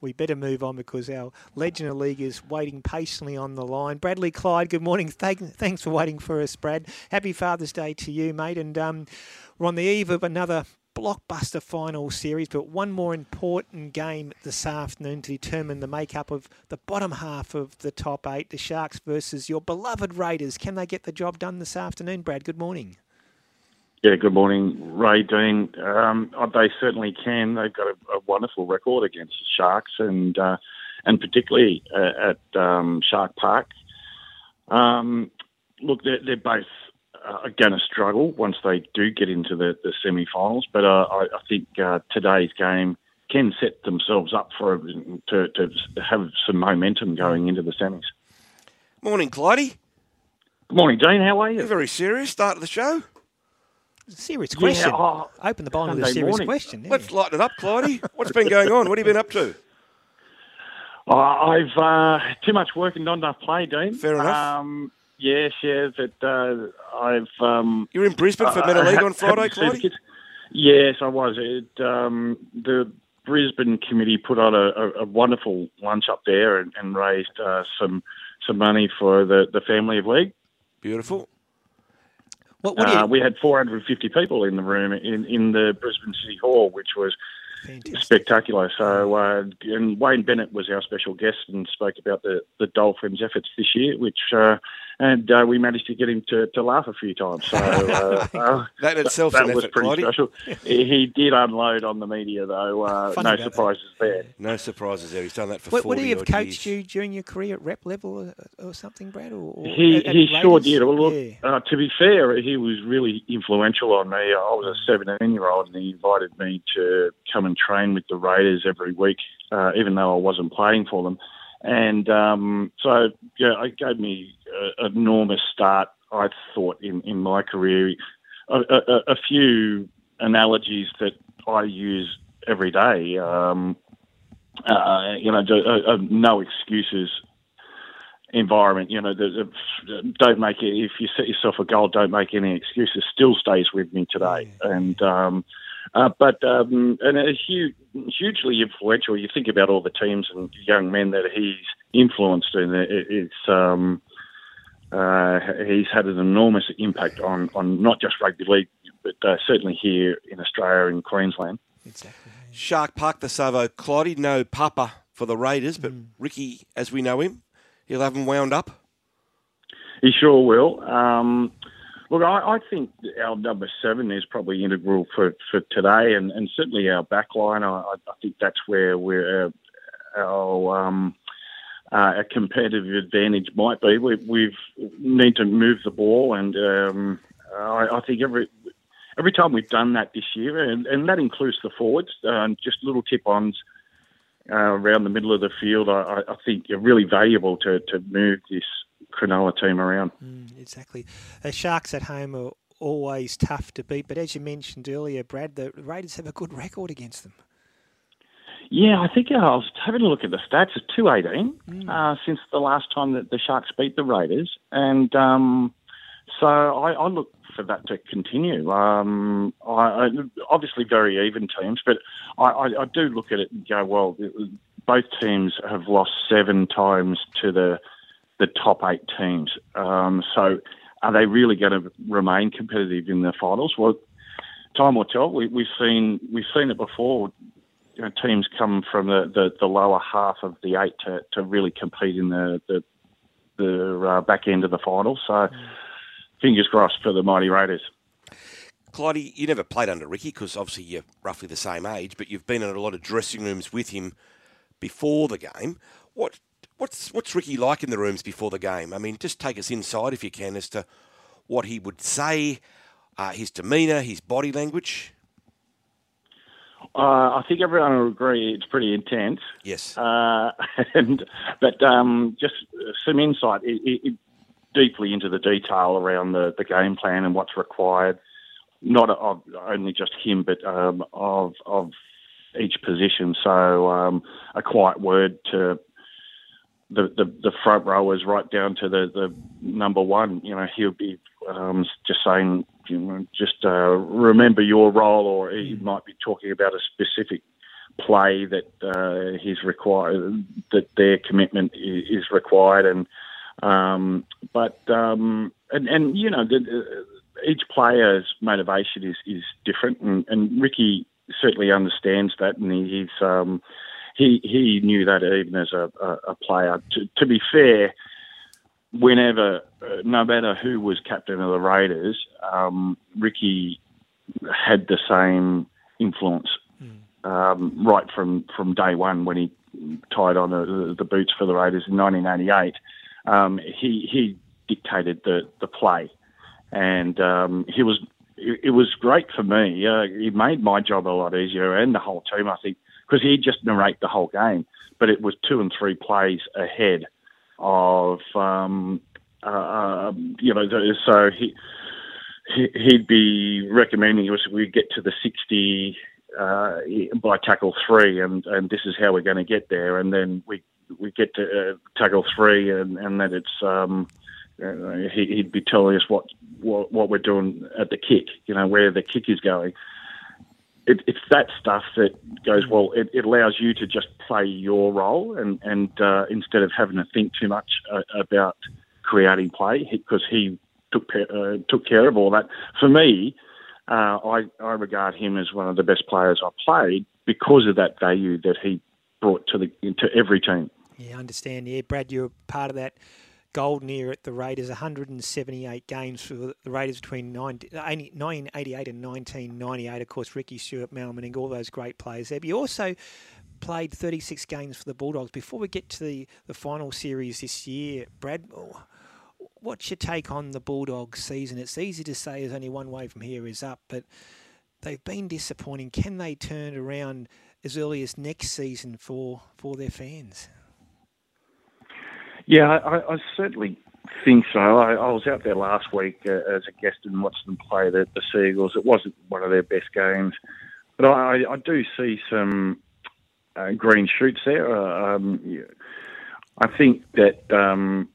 we better move on because our legend of league is waiting patiently on the line. Bradley Clyde, good morning. Thank, thanks for waiting for us, Brad. Happy Father's Day to you, mate. And um, we're on the eve of another blockbuster final series, but one more important game this afternoon to determine the makeup of the bottom half of the top eight, the Sharks versus your beloved Raiders. Can they get the job done this afternoon, Brad? Good morning. Yeah, good morning, Ray Dean. Um, oh, they certainly can. They've got a, a wonderful record against the Sharks, and uh, and particularly uh, at um, Shark Park. Um, look, they're, they're both uh, going to struggle once they do get into the, the semi-finals, but uh, I, I, think uh, today's game can set themselves up for to, to have some momentum going into the semis. Morning, Clydie. Good morning, Dean. How are you? You're very serious. Start of the show. Serious question. Yeah, oh, Open the bottom with a serious morning. question. Let's lighten it up, Clydie. What's been going on? What have you been up to? Oh, I've uh, too much work and not enough play, Dean. Fair enough. Um, yes, yes. But uh, I've. Um, You're in Brisbane for uh, League on Friday, Clydie. Yes, I was. It, um, the Brisbane committee put on a, a, a wonderful lunch up there and, and raised uh, some some money for the, the family of league. Beautiful. What, what uh, we had 450 people in the room in, in the Brisbane City Hall, which was Fantastic. spectacular. So, uh, and Wayne Bennett was our special guest and spoke about the, the Dolphins' efforts this year, which uh, and uh, we managed to get him to, to laugh a few times. So uh, uh, that itself that, that was pretty special. he did unload on the media, though. Uh, no surprises that. there. No surprises there. He's done that for. What, would he have coached years. you during your career at rep level or, or something, Brad? Or, or he at, he sure did. Well, look, yeah. Uh, to be fair, he was really influential on me. I was a 17 year old, and he invited me to come and train with the Raiders every week, uh, even though I wasn't playing for them. And um, so, yeah, it gave me an enormous start, I thought, in, in my career. A, a, a few analogies that I use every day. Um, uh, you know, a, a no excuses environment. You know, don't make it. If you set yourself a goal, don't make any excuses. Still stays with me today, and um, uh, but um, and a huge, hugely influential. You think about all the teams and young men that he's influenced, and it's um, uh, he's had an enormous impact on, on not just rugby league, but uh, certainly here in Australia and Queensland. Exactly. Shark Park, the Savo, Clydie, no Papa for the Raiders, but mm. Ricky, as we know him, he'll have him wound up. He sure will. Um, Look, I, I, think our number seven is probably integral for, for today, and, and certainly our backline. I, I think that's where we're, uh, our um, uh, competitive advantage might be. We we've need to move the ball, and um, I, I, think every every time we've done that this year, and, and that includes the forwards, uh, just little tip-ons uh, around the middle of the field. I, I think are really valuable to to move this Cronulla team around. Mm, exactly. The Sharks at home are always tough to beat, but as you mentioned earlier, Brad, the Raiders have a good record against them. Yeah, I think uh, I was having a look at the stats. It's two eighteen mm. uh, since the last time that the Sharks beat the Raiders, and um, so I, I, look for that to continue. Um, I, I, obviously, very even teams, but I, I, do look at it and go, well, both teams have lost seven times to the the top eight teams. Um, so are they really going to remain competitive in the finals? Well, time will tell. We, have seen we've seen it before. You know, teams come from the, the, the, lower half of the eight to, to really compete in the the, the uh, back end of the finals. So, mm. fingers crossed for the mighty Raiders. Clydie, you never played under Ricky because obviously you're roughly the same age, but you've been in a lot of dressing rooms with him before the game. What What's what's Ricky like in the rooms before the game? I mean, just take us inside if you can as to what he would say, uh, his demeanour, his body language. Uh, I think everyone will agree it's pretty intense. Yes. Uh, and but um, just some insight it, it, deeply into the detail around the, the game plan and what's required, not of only just him, but um, of of each position. So um, a quiet word to the, the, the front rowers right down to the, the number one. You know, he'll be um, just saying, you know, just uh, remember your role, or he might be talking about a specific play that uh, he's required, that their commitment is required, and um, but um, and and you know the, each player's motivation is is different, and, and Ricky certainly understands that, and he, he's um, he he knew that even as a, a, a player. To, to be fair whenever, uh, no matter who was captain of the Raiders, um, Ricky had the same influence mm. um, right from, from day one when he tied on the, the boots for the Raiders in 1988. Um, he he dictated the the play, and um, he was it, it, was great for me. Uh, he made my job a lot easier and the whole team, I think, because he'd just narrate the whole game. But it was two and three plays ahead of um, uh, um, you know, so he, he'd be recommending us we get to the 60 uh, by tackle three, and, and this is how we're going to get there. And then we we get to uh, tackle three, and, and then it's um, uh, he, would be telling us what, what what we're doing at the kick, you know, where the kick is going. It, it's that stuff that goes well. It, it, allows you to just play your role, and and uh, instead of having to think too much uh, about creating play, because he took uh, took care of all that. For me, uh, I I regard him as one of the best players I played because of that value that he brought to the to every team. Yeah, I understand. Yeah, Brad, you're part of that golden era at the Raiders, 178 games for the Raiders between 1988 and 1998. Of course, Ricky Stuart, Mal Meninga, all those great players there. But you also played 36 games for the Bulldogs. Before we get to the, the final series this year, Brad, what's your take on the Bulldogs season? It's easy to say there's only one way from here is up, but they've been disappointing. Can they turn around as early as next season for, for their fans? Yeah, I, I certainly think so. I, I, was out there last week uh, as a guest and watched them play the, the Seagulls. It wasn't one of their best games, but I, I do see some uh, green shoots there. Uh, um, I think that um,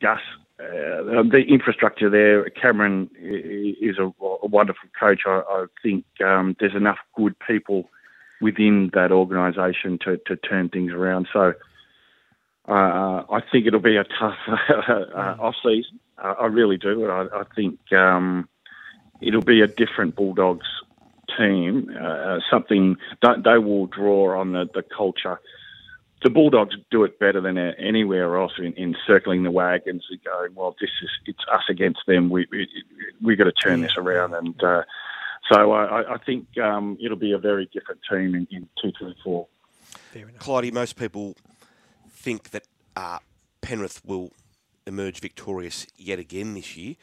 Gus, uh, the infrastructure there, Cameron is a, a wonderful coach. I, I think um, there's enough good people within that organisation to, to turn things around. So uh, I think it'll be a tough uh, off season. Uh, I really do. I, I think um, it'll be a different Bulldogs team. Uh, something they will draw on the, the culture. The Bulldogs do it better than anywhere else in, in circling the wagons and going, well, this is it's us against them. We we we got to turn this around, and uh, so I, I think um, it'll be a very different team in, in two three four. Clyde, most people think that uh, Penrith will emerge victorious yet again this year.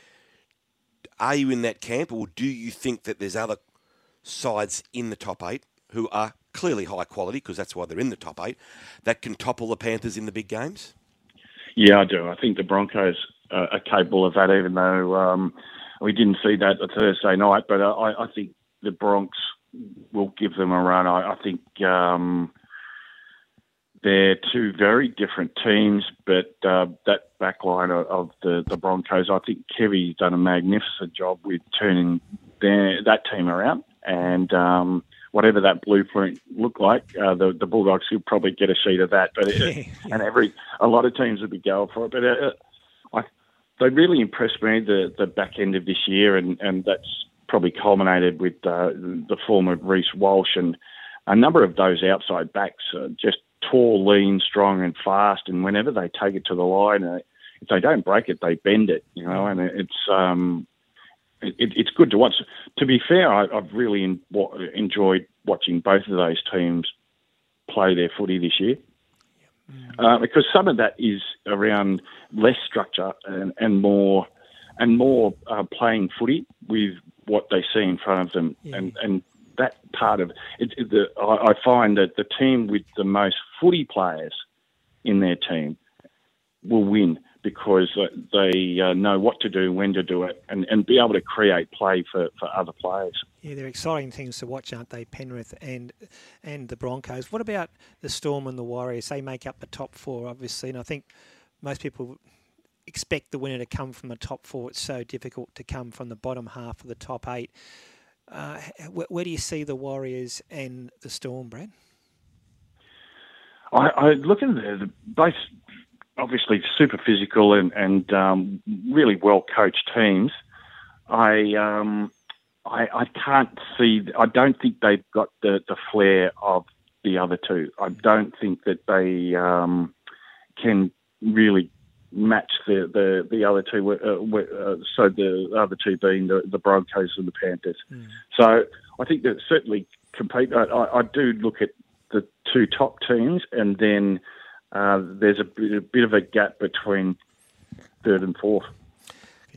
Are you in that camp, or do you think that there's other sides in the top eight who are clearly high quality, because that's why they're in the top eight, that can topple the Panthers in the big games? Yeah, I do. I think the Broncos uh, are capable of that, even though um, we didn't see that Thursday night. But I, I, think the Bronx will give them a run. I, I think um, they're two very different teams, but uh, that backline of, of, the, the Broncos, I think Kevy's done a magnificent job with turning their, that team around. And um, whatever that blueprint looked like, uh, the, the Bulldogs will probably get a sheet of that. But it, and every a lot of teams would be going for it. But uh, I, they really impressed me the the back end of this year, and, and that's probably culminated with uh, the form of Reece Walsh and a number of those outside backs uh, just tall, lean, strong, and fast. And whenever they take it to the line, uh, if they don't break it, they bend it. You know, and it's um, it, it's good to watch. To be fair, I, have really in, enjoyed watching both of those teams play their footy this year. Uh, because some of that is around less structure and, and more and more uh, playing footy with what they see in front of them, yeah. and and that part of it, it the, I, I find that the team with the most footy players in their team will win because they uh, know what to do, when to do it, and, and be able to create play for, for other players. Yeah, they're exciting things to watch, aren't they? Penrith and and the Broncos. What about the Storm and the Warriors? They make up the top four, obviously, and I think most people expect the winner to come from the top four. It's so difficult to come from the bottom half of the top eight. Uh, where, where, do you see the Warriors and the Storm, Brad? I, I look at the, the both obviously super physical and, and um, really well coached teams. I, um, I I can't see. I don't think they've got the, the flair of the other two. I don't think that they um, can really match the, the, the other two. Uh, uh, so the other two being the, the Broncos and the Panthers. Mm. So I think that certainly compete. I, I, do look at the two top teams, and then uh, there's a bit, a bit of a gap between third and fourth.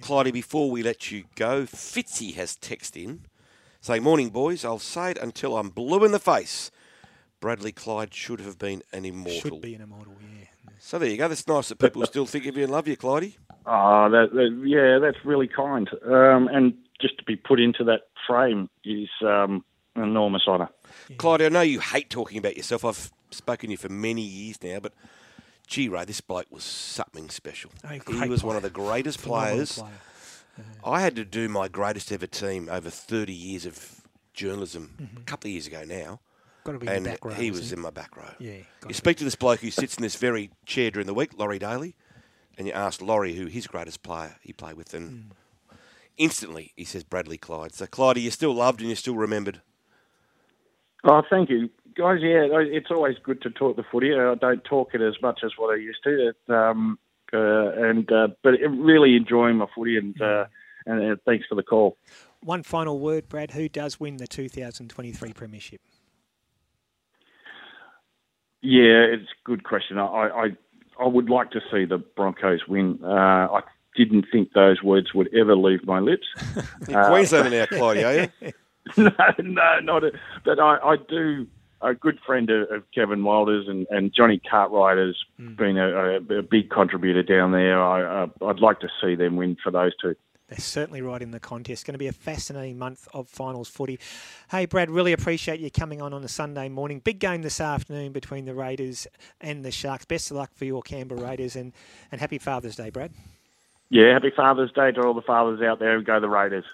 Clyde, before we let you go, Fitzy has text in saying, Morning, boys. I'll say it until I'm blue in the face. Bradley Clyde should have been an immortal. Should be an immortal, yeah. So there you go. That's nice that people still think of you and love you, Clydey. Oh, that, that, yeah, that's really kind. Um, and just to be put into that frame is um, an enormous honour. Yeah. Clydey, I know you hate talking about yourself. I've spoken to you for many years now, but gee, Ray, this bloke was something special. Oh, he was player. one of the greatest players. Player. Yeah. I had to do my greatest ever team over 30 years of journalism mm-hmm. a couple of years ago now. Got to be and in the back row. He was in my back row. Yeah. You speak to this bloke who sits in this very chair during the week, Laurie Daley, and you ask Laurie who his greatest player he played with, and mm. instantly he says Bradley Clyde. So, Clyde, you're still loved and you're still remembered. Oh, thank you, guys. Yeah, it's always good to talk the footy. I don't talk it as much as what I used to. It, um, uh, and uh, but really enjoying my footy, and uh, and uh, thanks for the call. One final word, Brad. Who does win the 2023 Premiership? Yeah, it's a good question. I, I, I would like to see the Broncos win. Uh, I didn't think those words would ever leave my lips. You're Queenslander now, Chloe, are you? no, no, not. A, but I, I do. A good friend of, of Kevin Walters' and, and Johnny Cartwright has mm. been a, a, a, big contributor down there. I, uh, I'd like to see them win for those two. They're certainly right in the contest. Going to be a fascinating month of finals footy. Hey, Brad, really appreciate you coming on on a Sunday morning. Big game this afternoon between the Raiders and the Sharks. Best of luck for your Canberra Raiders and, and happy Father's Day, Brad. Yeah, happy Father's Day to all the fathers out there and go the Raiders.